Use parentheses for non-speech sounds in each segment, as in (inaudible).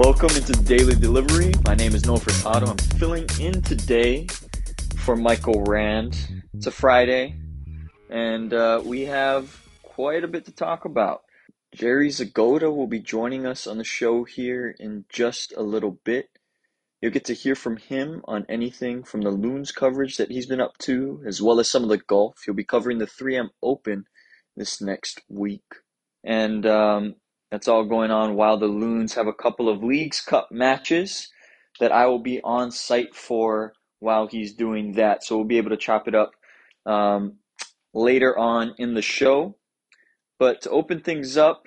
Welcome into Daily Delivery. My name is Noah Furtado. I'm filling in today for Michael Rand. It's a Friday, and uh, we have quite a bit to talk about. Jerry Zgoda will be joining us on the show here in just a little bit. You'll get to hear from him on anything from the Loons coverage that he's been up to, as well as some of the golf. He'll be covering the 3M Open this next week. And um, that's all going on while the Loons have a couple of Leagues Cup matches that I will be on site for while he's doing that. So we'll be able to chop it up um, later on in the show. But to open things up,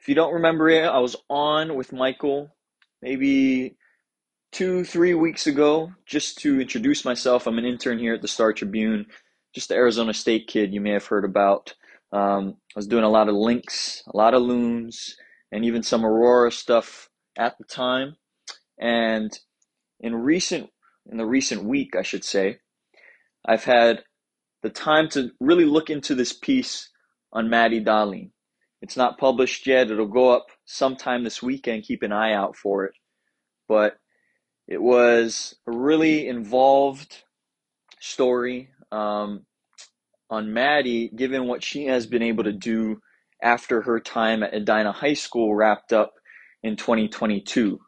if you don't remember it, I was on with Michael maybe two, three weeks ago just to introduce myself. I'm an intern here at the Star Tribune, just the Arizona State kid you may have heard about. Um, I was doing a lot of Lynx, a lot of loons, and even some Aurora stuff at the time. And in recent, in the recent week, I should say, I've had the time to really look into this piece on Maddie Dahlien. It's not published yet. It'll go up sometime this weekend. Keep an eye out for it. But it was a really involved story um, on Maddie, given what she has been able to do after her time at Edina High School wrapped up in 2022.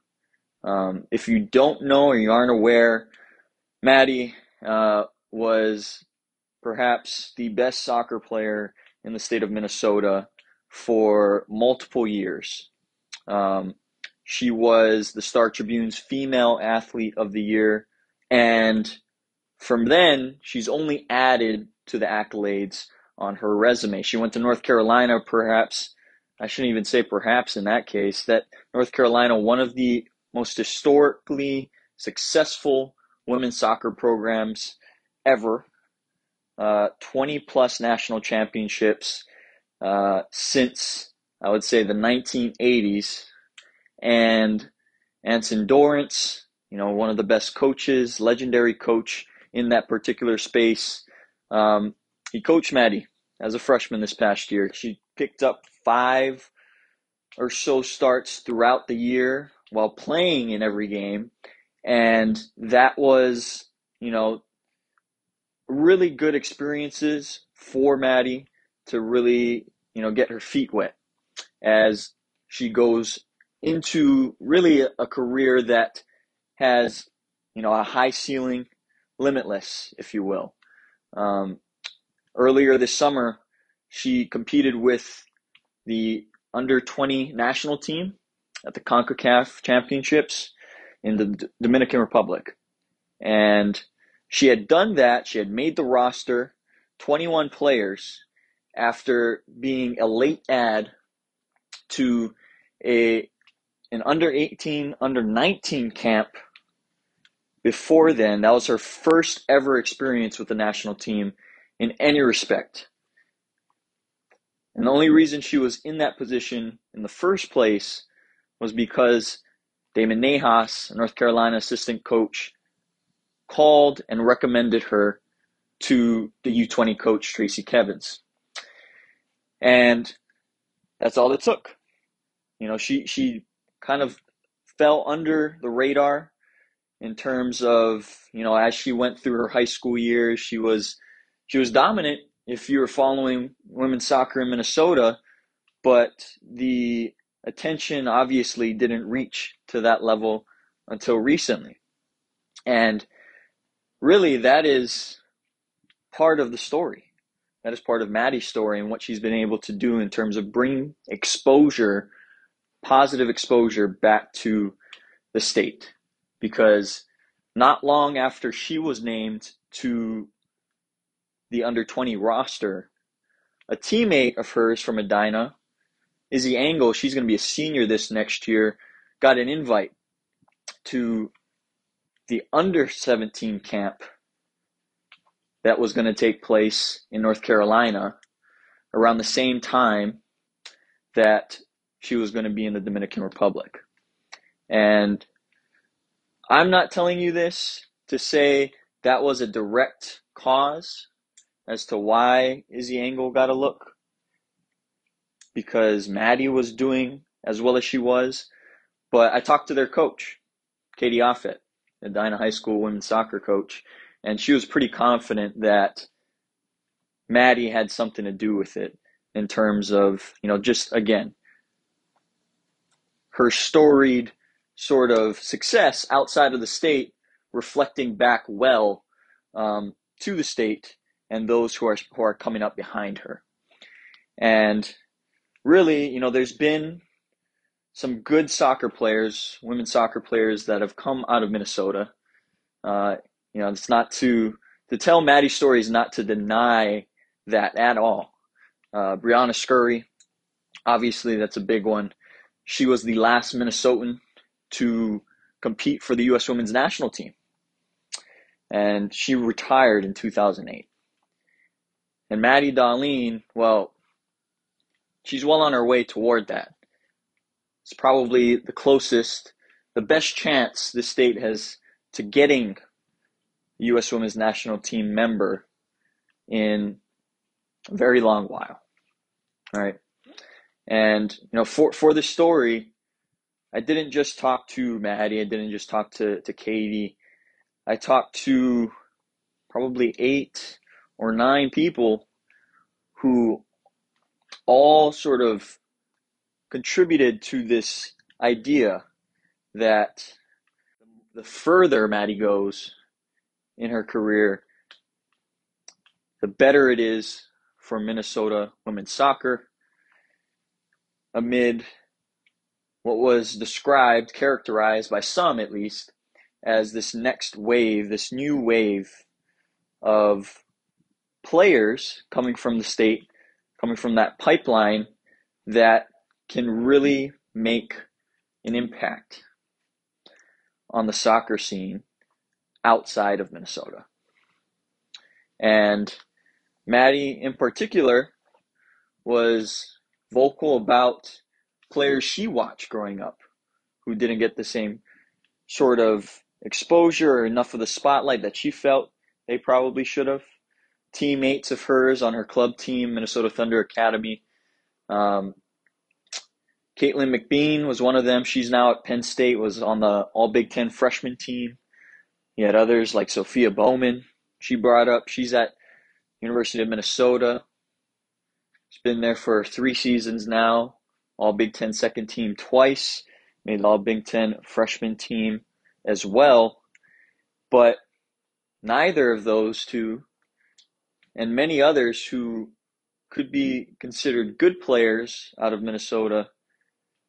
Um, if you don't know or you aren't aware, Maddie uh, was perhaps the best soccer player in the state of Minnesota for multiple years. Um, she was the Star Tribune's Female Athlete of the Year, and from then, she's only added to the accolades on her resume. She went to North Carolina, perhaps, I shouldn't even say perhaps in that case, that North Carolina, one of the most historically successful women's soccer programs ever uh, 20 plus national championships uh, since I would say the 1980s. And Anson Dorrance, you know, one of the best coaches, legendary coach in that particular space. Um, he coached Maddie as a freshman this past year. She picked up five or so starts throughout the year while playing in every game. And that was, you know, really good experiences for Maddie to really, you know, get her feet wet as she goes into really a career that has, you know, a high ceiling, limitless, if you will. Um, earlier this summer, she competed with the under 20 national team at the CONCACAF championships in the D- Dominican Republic. And she had done that. She had made the roster, 21 players, after being a late add to a an under 18, under 19 camp before then. That was her first ever experience with the national team in any respect. And the only reason she was in that position in the first place was because Damon Nahas, North Carolina assistant coach, called and recommended her to the U20 coach, Tracey Kevins. And that's all it took. You know, she, she kind of fell under the radar in terms of, you know, as she went through her high school years, she was, she was dominant if you were following women's soccer in Minnesota, but the attention obviously didn't reach to that level until recently. And really that is part of the story. That is part of Maddie's story and what she's been able to do in terms of bring exposure, positive exposure back to the state. Because not long after she was named to the under 20 roster, a teammate of hers from Edina, Izzy Angle, she's going to be a senior this next year, got an invite to the under 17 camp that was going to take place in North Carolina around the same time that she was going to be in the Dominican Republic. And I'm not telling you this to say that was a direct cause as to why Izzy Angle got a look because Maddie was doing as well as she was, But I talked to their coach, Katie Offit, Edina High School women's soccer coach, and she was pretty confident that Maddie had something to do with it in terms of, you know, just again, her storied sort of success outside of the state reflecting back well um, to the state and those who are who are coming up behind her. And really, you know, there's been some good soccer players, women soccer players that have come out of Minnesota. Uh, you know, it's not to to tell Maddie's story is not to deny that at all. Uh, Briana Scurry, obviously, that's a big one. She was the last Minnesotan to compete for the U.S. women's national team. And she retired in 2008. And Maddie Dahlien, well, she's well on her way toward that. It's probably the closest, the best chance the state has to getting a U.S. women's national team member in a very long while. All right. And, you know, for, for the story, I didn't just talk to Maddie. I didn't just talk to, to Katie. I talked to probably eight or nine people who all sort of contributed to this idea that the further Maddie goes in her career, the better it is for Minnesota women's soccer amid what was described, characterized by some at least, as this next wave, this new wave of players coming from the state, coming from that pipeline that can really make an impact on the soccer scene outside of Minnesota. And Maddie, in particular, was vocal about players she watched growing up who didn't get the same sort of exposure or enough of the spotlight that she felt they probably should have. Teammates of hers on her club team, Minnesota Thunder Academy. Um, Caitlin McBean was one of them. She's now at Penn State, was on the All Big Ten freshman team. You had others like Sophia Bowman. She brought up. She's at University of Minnesota. She's been there for three seasons now. All Big Ten second team twice, made All Big Ten freshman team as well. But neither of those two, and many others who could be considered good players out of Minnesota,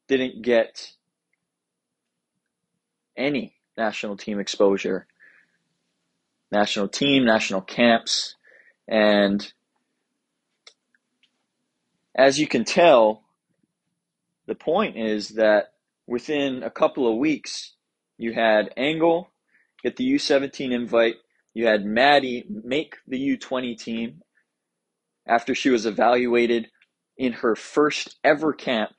didn't get any national team exposure. National team, national camps, and as you can tell, the point is that within a couple of weeks, you had Engel get the U17 invite. You had Maddie make the U20 team after she was evaluated in her first ever camp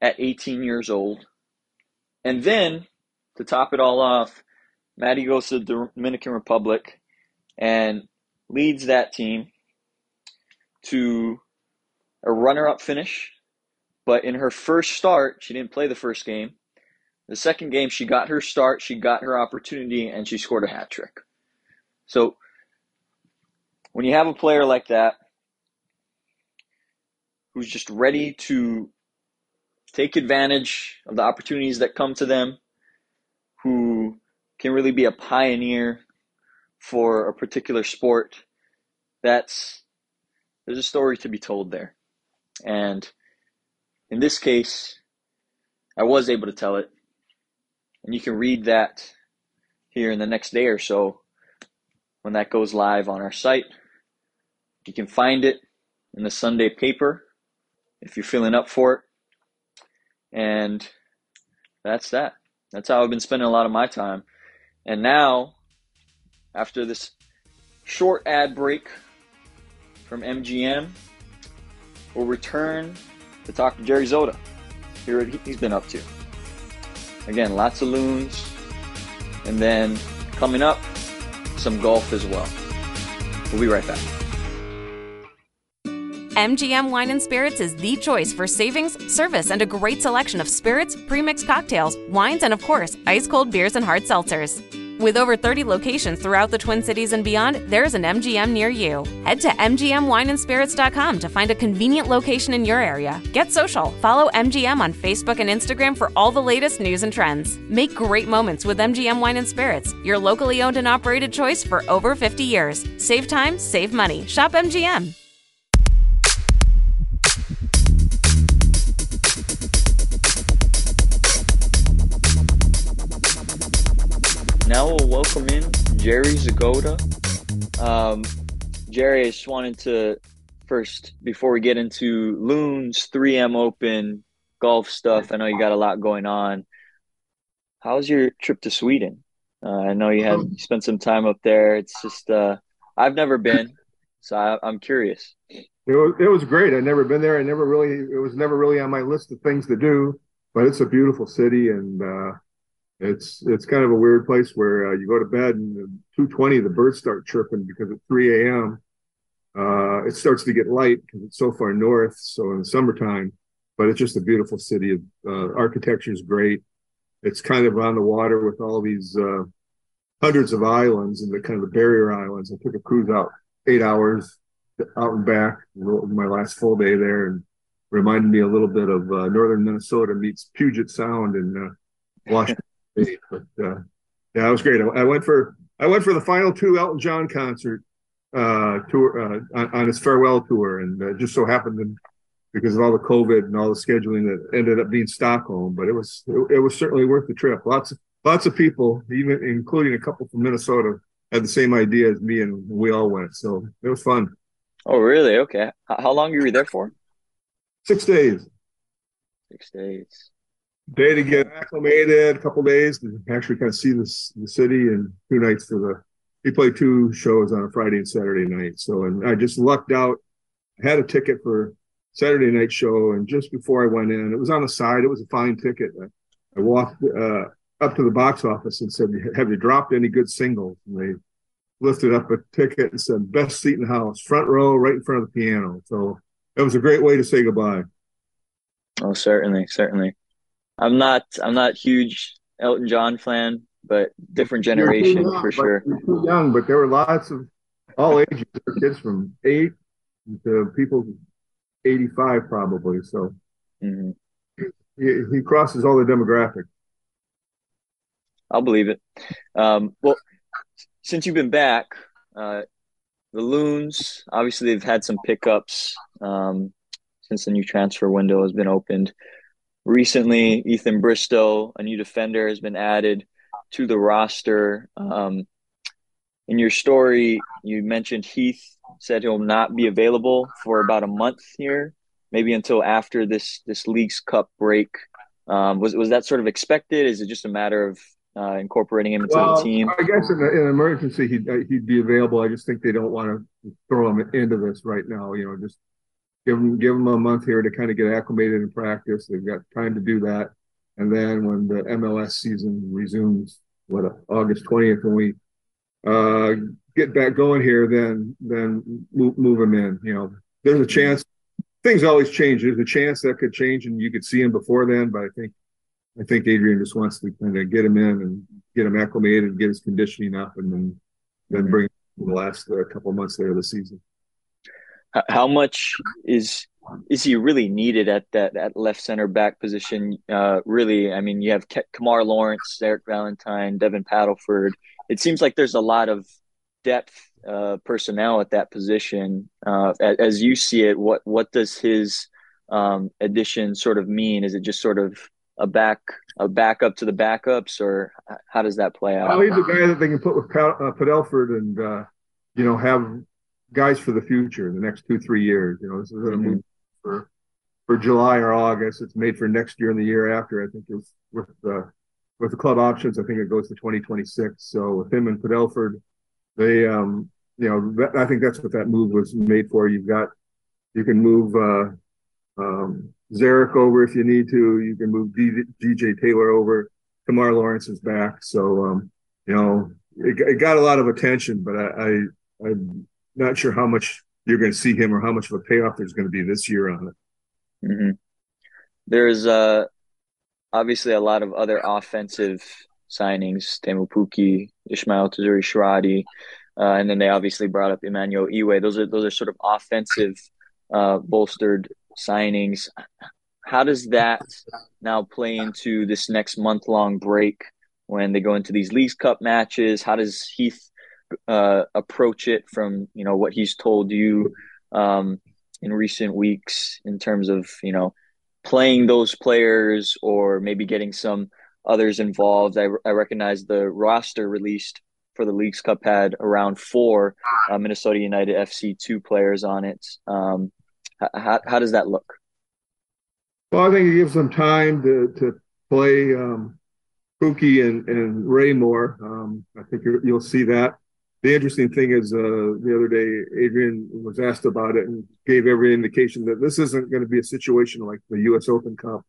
at 18 years old. And then, to top it all off, Maddie goes to the Dominican Republic and leads that team to a runner up finish but in her first start, she didn't play the first game. The second game, she got her start, she got her opportunity, and she scored a hat trick. So when you have a player like that who's just ready to take advantage of the opportunities that come to them, who can really be a pioneer for a particular sport, that's there's a story to be told there. And in this case, I was able to tell it. And you can read that here in the next day or so when that goes live on our site. You can find it in the Sunday paper if you're feeling up for it. And that's that. That's how I've been spending a lot of my time. And now, after this short ad break from MGM, we'll return to talk to Jerry Zgoda, Hear what he's been up to. Again, lots of loons. And then coming up, some golf as well. We'll be right back. MGM Wine and Spirits is the choice for savings, service, and a great selection of spirits, premixed cocktails, wines, and of course, ice cold beers and hard seltzers. With over 30 locations throughout the Twin Cities and beyond, there's an MGM near you. Head to MGMWineandSpirits.com to find a convenient location in your area. Get social. Follow MGM on Facebook and Instagram for all the latest news and trends. Make great moments with MGM Wine and Spirits, your locally owned and operated choice for over 50 years. Save time, save money. Shop MGM. Now we'll welcome in Jerry Zgoda. Um, Jerry, I just wanted to first, before we get into Loons, 3M Open, golf stuff, I know you got a lot going on. How's your trip to Sweden? Uh, I know you had spent some time up there. It's just, uh, I've never been, so I, I'm curious. It was, it was great. I'd never been there. I never really, it was never really on my list of things to do, but it's a beautiful city and, uh, it's it's kind of a weird place where uh, you go to bed and 2:20 the birds start chirping because at 3 a.m. Uh, it starts to get light because it's so far north. So in the summertime, but it's just a beautiful city. Uh, architecture is great. It's kind of on the water with all these uh, hundreds of islands and the kind of the barrier islands. I took a cruise out eight hours out and back. My last full day there and reminded me a little bit of uh, northern Minnesota meets Puget Sound in uh, But uh, yeah, it was great. I, I, went for I went for the final two Elton John concert uh, tour uh, on, on, his farewell tour, and uh, just so happened to, because of all the COVID and all the scheduling that ended up being Stockholm. But it was it, it was certainly worth the trip. Lots of lots of people, even including a couple from Minnesota, had the same idea as me, and we all went. So it was fun. Oh, really? Okay. How long were you there for? Six days. Six days day to get acclimated, a couple days to actually kind of see this the city, and two nights for the. We played two shows on a Friday and Saturday night. So, and I just lucked out. I had a ticket for Saturday night show, and just before I went in, it was on the side. It was a fine ticket. I, I walked uh, up to the box office and said, "Have you dropped any good singles?" And they lifted up a ticket and said, "Best seat in the house, front row, right in front of the piano." So it was a great way to say goodbye. Oh, certainly, certainly. I'm not I'm not huge Elton John fan, but different generation young, for sure. Too young, but there were lots of all ages. There were kids from eight to people 85 probably. So mm-hmm. he, he crosses all the demographics. I'll believe it. Um, well, since you've been back, uh, the Loons obviously they've had some pickups um, since the new transfer window has been opened. Recently, Ethan Bristow, a new defender, has been added to the roster. Um, in your story, you mentioned Heath said he'll not be available for about a month here, maybe until after this this Leagues Cup break. Um, was was that sort of expected? Is it just a matter of uh, incorporating him into well, the team? I guess in, a, in, an emergency he'd he'd be available. I just think they don't want to throw him into this right now. You know, just give them give them a month here to kind of get acclimated in practice. They've got time to do that, and then when the MLS season resumes, what August twentieth, when we uh, get back going here, then then move, move them in. You know, there's a chance. Things always change. There's a chance that could change, and you could see him before then. But I think I think Adrian just wants to kind of get him in and get him acclimated, get his conditioning up, and then then bring the last uh, couple months there of the season how much is is he really needed at that at left center back position? Uh, really, I mean, you have Ke- Kemar Lawrence, Zarek Valentin, Devin Padelford. It seems like there's a lot of depth uh, personnel at that position. Uh, as you see it, what what does his um, addition sort of mean? Is it just sort of a back a backup to the backups, or how does that play out? Well, he's a guy that they can put with Padelford and uh, you know have guys for the future, the next two three years. You know, this is mm-hmm. move for for July or August. It's made for next year and the year after. I think is with uh, with the club options. I think it goes to 2026. So with him and Padelford, they um you know that, I think that's what that move was made for. You've got you can move uh, um, Zarek over if you need to. You can move DJ Taylor over. Kemar Lawrence is back. So um, you know it, it got a lot of attention, but I, I, I not sure how much you're going to see him or how much of a payoff there's going to be this year on it. Mm-hmm. There's uh, obviously a lot of other offensive signings: Teemu Pukki, Ismael Tajouri-Shradi, uh, and then they obviously brought up Emmanuel Iwe. Those are those are sort of offensive uh, bolstered signings. How does that now play into this next month long break when they go into these Leagues Cup matches? How does Heath uh, approach it from you know what he's told you um, in recent weeks in terms of you know playing those players or maybe getting some others involved? I, I recognize the roster released for the Leagues Cup had around four uh, Minnesota United FC two players on it. Um, how, how does that look? Well, I think it gives them time to to play um, Pukki and and Ray more. Um, I think you'll see that. The interesting thing is, uh, the other day, Adrian was asked about it and gave every indication that this isn't going to be a situation like the U.S. Open Cup,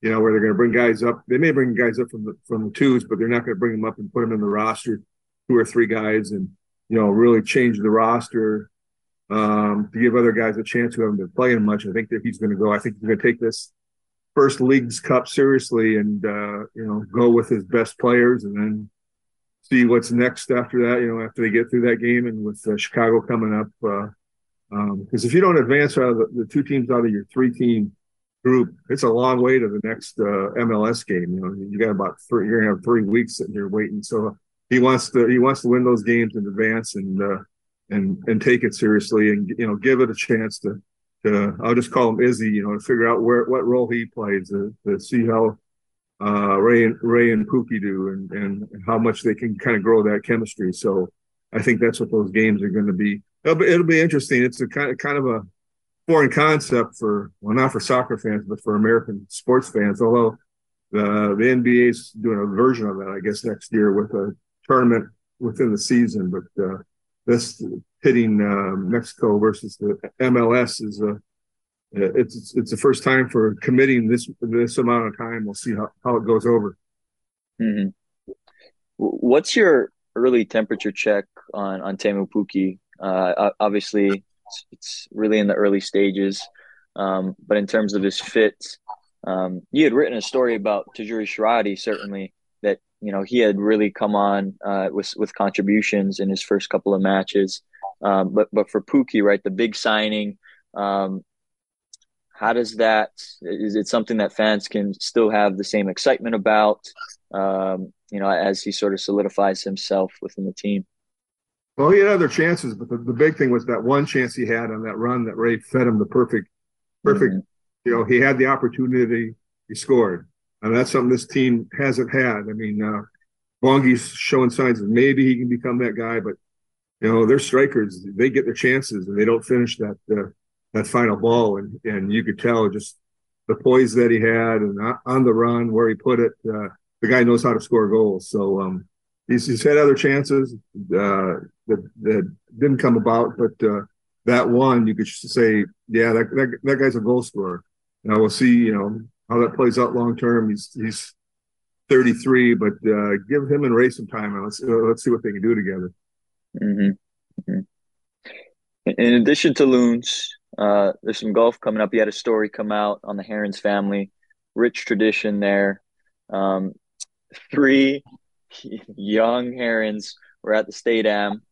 you know, where they're going to bring guys up. They may bring guys up from the from the twos, but they're not going to bring them up and put them in the roster, two or three guys, and you know, really change the roster um, to give other guys a chance who haven't been playing much. I think that he's going to go. I think he's going to take this first Leagues Cup seriously and uh, you know go with his best players, and then see what's next after that. You know, after they get through that game, and with uh, Chicago coming up, because uh, um, if you don't advance out of the, the, two teams out of your three team group, it's a long way to the next uh, MLS game. You know, you got about three. You're gonna have three weeks sitting here waiting. So he wants to he wants to win those games in advance and uh, and and take it seriously and you know give it a chance to to I'll just call him Izzy you know to figure out where what role he plays to, to see how uh, Ray and Ray and Pukki do and and how much they can kind of grow that chemistry. So I think that's what those games are going to be. It'll be, it'll be interesting. It's a kind of kind of a foreign concept for well not for soccer fans but for American sports fans although the the NBA's doing a version of that I guess next year with a tournament within the season. But uh, this hitting uh, Mexico versus the MLS is a it's it's the first time for committing this this amount of time. We'll see how, how it goes over. Mm-hmm. What's your early temperature check on on Teemu Pukki? Uh, obviously, it's, it's, really in the early stages, um, but in terms of his fit, um, you had written a story about Tajouri-Shradi certainly that you know he had really come on uh, with with contributions in his first couple of matches. Um, but but for Pukki, right, the big signing. Um, how does that? Is it something that fans can still have the same excitement about? Um, you know, as he sort of solidifies himself within the team. Well, he had other chances, but the, the big thing was that one chance he had on that run that Ray fed him the perfect, perfect. Mm-hmm. You know, he had the opportunity, he scored. And that's something this team hasn't had. I mean, uh, Bongi's showing signs that maybe he can become that guy, but you know, they're strikers. They get their chances and they don't finish that uh, that final ball. And and you could tell just the poise that he had and on the run where he put it. Uh, the guy knows how to score goals. So um, he's, he's had other chances uh, that that didn't come about, but uh, that one you could say, yeah, that, that that guy's a goal scorer. Now we'll see. You know, how that plays out long term. He's he's 33, but uh, give him and Ray some time and let's uh, let's see what they can do together. Mm-hmm. Mm-hmm. In addition to loons, uh, there's some golf coming up. You had a story come out on the Herrons family, rich tradition there. Um, three (laughs) young Herrons were at the State Am.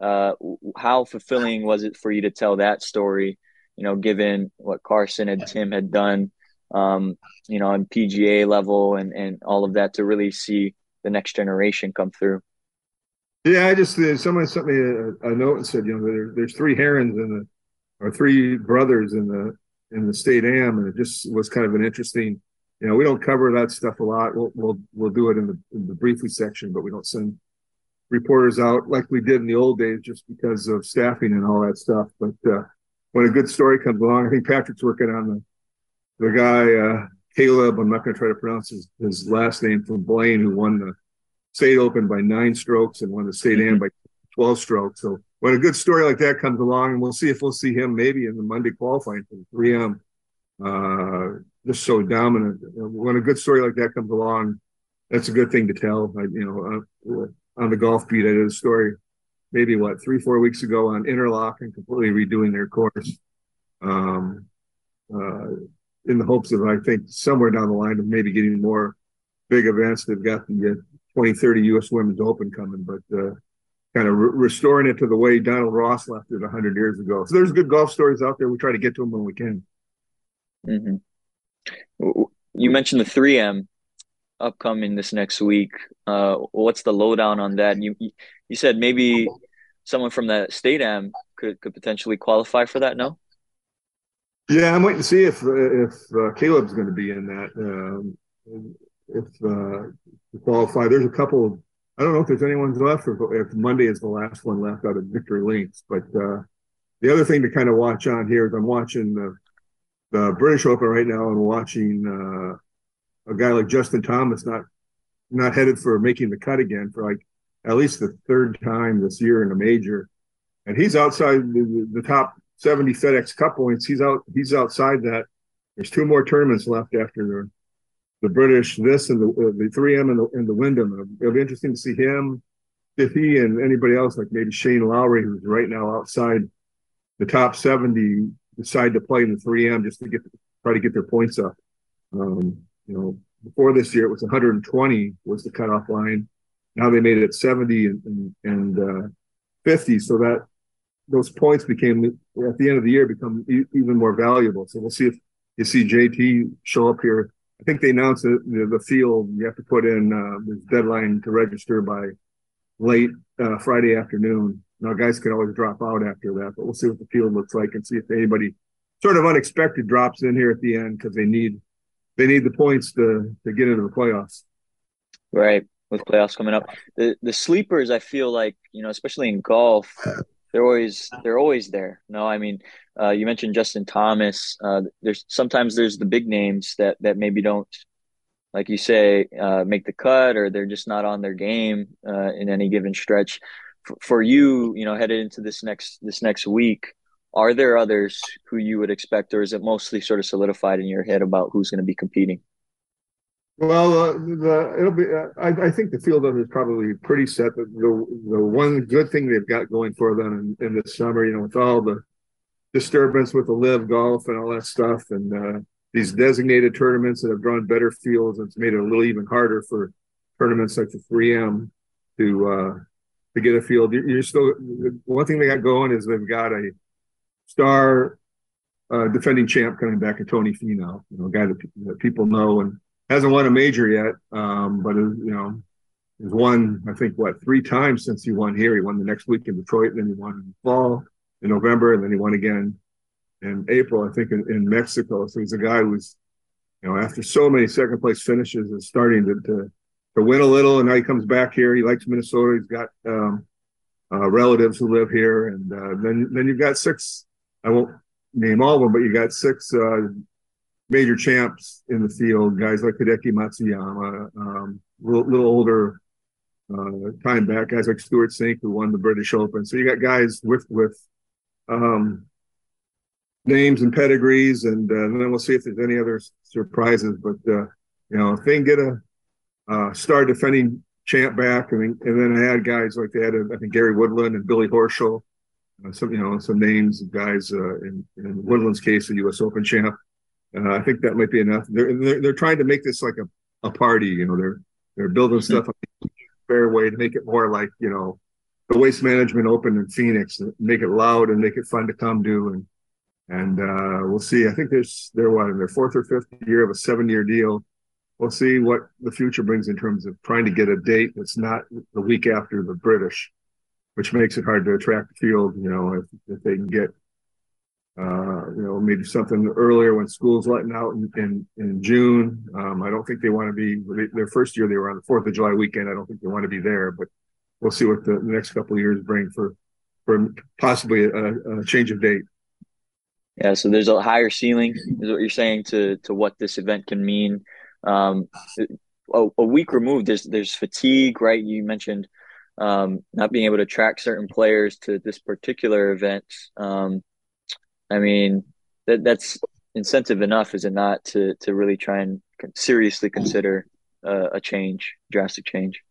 Uh, how fulfilling was it for you to tell that story? You know, given what Carson and Tim had done um, you know, on PGA level and, and all of that to really see the next generation come through. Yeah, I just uh, someone sent me a, a, note and said, you know, there, there's three Herrons in the or three brothers in the in the state am, and it just was kind of an interesting. You know, we don't cover that stuff a lot. We'll we'll we'll do it in the in the briefly section, but we don't send reporters out like we did in the old days just because of staffing and all that stuff. But uh, when a good story comes along, I think Patrick's working on the the guy uh, Caleb. I'm not going to try to pronounce his, his last name from Blaine, who won the state open by nine strokes and won the state mm-hmm. am by 12 strokes. So when a good story like that comes along, and we'll see if we'll see him maybe in the Monday qualifying for the 3M. Uh, just so dominant. When a good story like that comes along, that's a good thing to tell. I, you know, uh, on the golf beat, I did a story maybe what three four weeks ago on Interlachen and completely redoing their course um, uh, in the hopes of I think somewhere down the line of maybe getting more big events. They've got the uh, 2030 U.S. Women's Open coming, but uh, kind of re- restoring it to the way Donald Ross left it 100 years ago. So there's good golf stories out there. We try to get to them when we can. Mm-hmm. You mentioned the 3M upcoming this next week. Uh, what's the lowdown on that? You you said maybe someone from the state am could could potentially qualify for that. No. Yeah, I'm waiting to see if if uh, Caleb's going to be in that. Um, if uh, to qualify, there's a couple. I don't know if there's anyone left, or if Monday is the last one left out of Victory Links. But uh, the other thing to kind of watch on here is I'm watching the the British Open right now and watching uh, a guy like Justin Thomas not not headed for making the cut again for like at least the third time this year in a major, and he's outside the, the top 70 FedEx Cup points. He's out. He's outside that. There's two more tournaments left after the, British, this and the uh, the 3M and the, and the Wyndham. It'll be interesting to see him, if he and anybody else like maybe Shane Lowry, who's right now outside the top 70, decide to play in the 3M just to get try to get their points up. Um, you know, before this year it was 120 was the cutoff line. Now they made it 70 and and, and uh, 50, so that those points became at the end of the year become e- even more valuable. So we'll see if you see JT show up here. I think they announced that the, the field you have to put in uh, this deadline to register by late uh, Friday afternoon. Now guys can always drop out after that, but we'll see what the field looks like and see if anybody sort of unexpected drops in here at the end because they need they need the points to to get into the playoffs. Right, with playoffs coming up, the the sleepers I feel like you know, especially in golf, they're always they're always there. No, I mean, uh, you mentioned Justin Thomas. Uh, there's sometimes there's the big names that that maybe don't, like you say, uh, make the cut or they're just not on their game uh, in any given stretch. For, for you, you know, headed into this next this next week, are there others who you would expect, or is it mostly sort of solidified in your head about who's going to be competing? Well, uh, the it'll be. Uh, I, I, think the field of is probably pretty set. The, the, the one good thing they've got going for them in, in the summer, you know, with all the disturbance with the LIV golf and all that stuff, and uh, these designated tournaments that have drawn better fields, it's made it a little even harder for tournaments like the 3M to uh, to get a field. You're, you're still one thing they got going is they've got a star uh, defending champ coming back, and Tony Finau, you know, a guy that, that people know and hasn't won a major yet, um, but you know, has won I think what three times since he won here. He won the next week in Detroit, and then he won in fall, in November, and then he won again in April, I think, in, in Mexico. So he's a guy who's, you know, after so many second place finishes, is starting to, to to win a little. And now he comes back here. He likes Minnesota. He's got um, uh, relatives who live here, and uh, then then you've got six. I won't name all of them, but you got six uh, major champs in the field, guys like Hideki Matsuyama, um, little, little older uh, time back, guys like Stewart Cink, who won the British Open. So you got guys with with um, names and pedigrees, and, uh, then we'll see if there's any other surprises. But uh, you know, if they can get a uh, star defending champ back, I mean, and then I had guys like they had, I think Gary Woodland and Billy Horschel, uh, some you know some names of guys uh, in, in Woodland's case, the U.S. Open champ. Uh, I think that might be enough. They're, they're, they're trying to make this like a, a party. You know, they're they're building mm-hmm. stuff on the fairway to make it more like you know the Waste Management Open in Phoenix, make it loud and make it fun to come to. And and uh, we'll see. I think there's they're what in their fourth or fifth year of a seven year deal. We'll see what the future brings in terms of trying to get a date that's not the week after the British, which makes it hard to attract the field. You know, if, if they can get uh, you know, maybe something earlier when school's letting out in, in, in June. Um, I don't think they want to be their first year. They were on the Fourth of July weekend. I don't think they want to be there, but we'll see what the, next couple of years bring for for possibly a, a, change of date. Yeah, so there's a higher ceiling, is what you're saying to to what this event can mean. Um, a, a week removed, there's there's fatigue, right? You mentioned um, not being able to track certain players to this particular event. Um, I mean, that that's incentive enough, is it not, to to really try and seriously consider uh, a change, drastic change?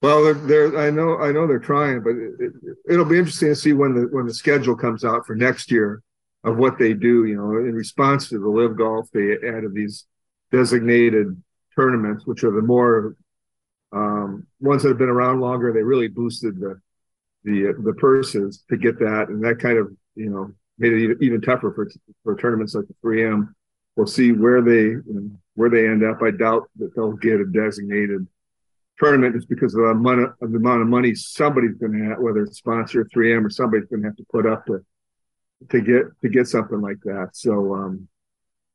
Well, they're, they're, I know I know they're trying, but it, will it, be interesting to see when the when the schedule comes out for next year of what they do. You know, in response to the LIV Golf, they added these designated tournaments, which are the more um, ones that have been around longer. They really boosted the the the purses to get that, and that kind of you know made it even, tougher for for tournaments like the 3M. We'll see where they where they end up. I doubt that they'll get a designated tournament just because of the amount of, the amount of money somebody's going to have, whether it's sponsor 3M or somebody's going to have to put up to to get to get something like that. So, um,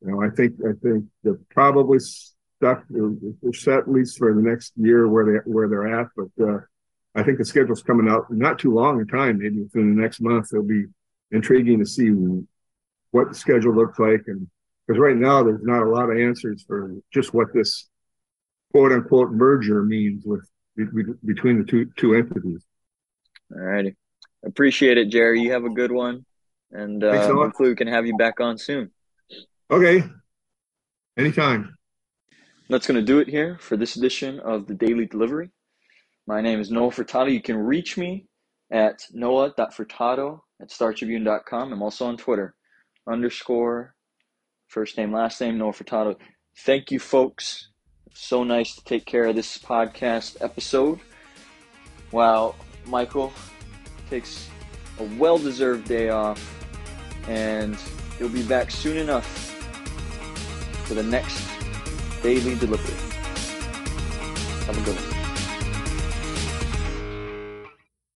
you know, I think I think they're probably stuck. They're set at least for the next year where they where they're at. But uh, I think the schedule's coming out not too long in time. Maybe within the next month, it'll be intriguing to see what the schedule looks like. And because right now there's not a lot of answers for just what this quote unquote merger means with between the two two entities. All righty. Appreciate it, Jerry. You have a good one. And uh, hopefully we can have you back on soon. Okay. Anytime. That's going to do it here for this edition of the Daily Delivery. My name is Noah Furtado. You can reach me at noah.furtado at startribune.com. I'm also on Twitter, underscore, first name, last name, Noah Furtado. Thank you, folks. So nice to take care of this podcast episode while Michael takes a well deserved day off, and he'll be back soon enough for the next daily delivery. Have a good one.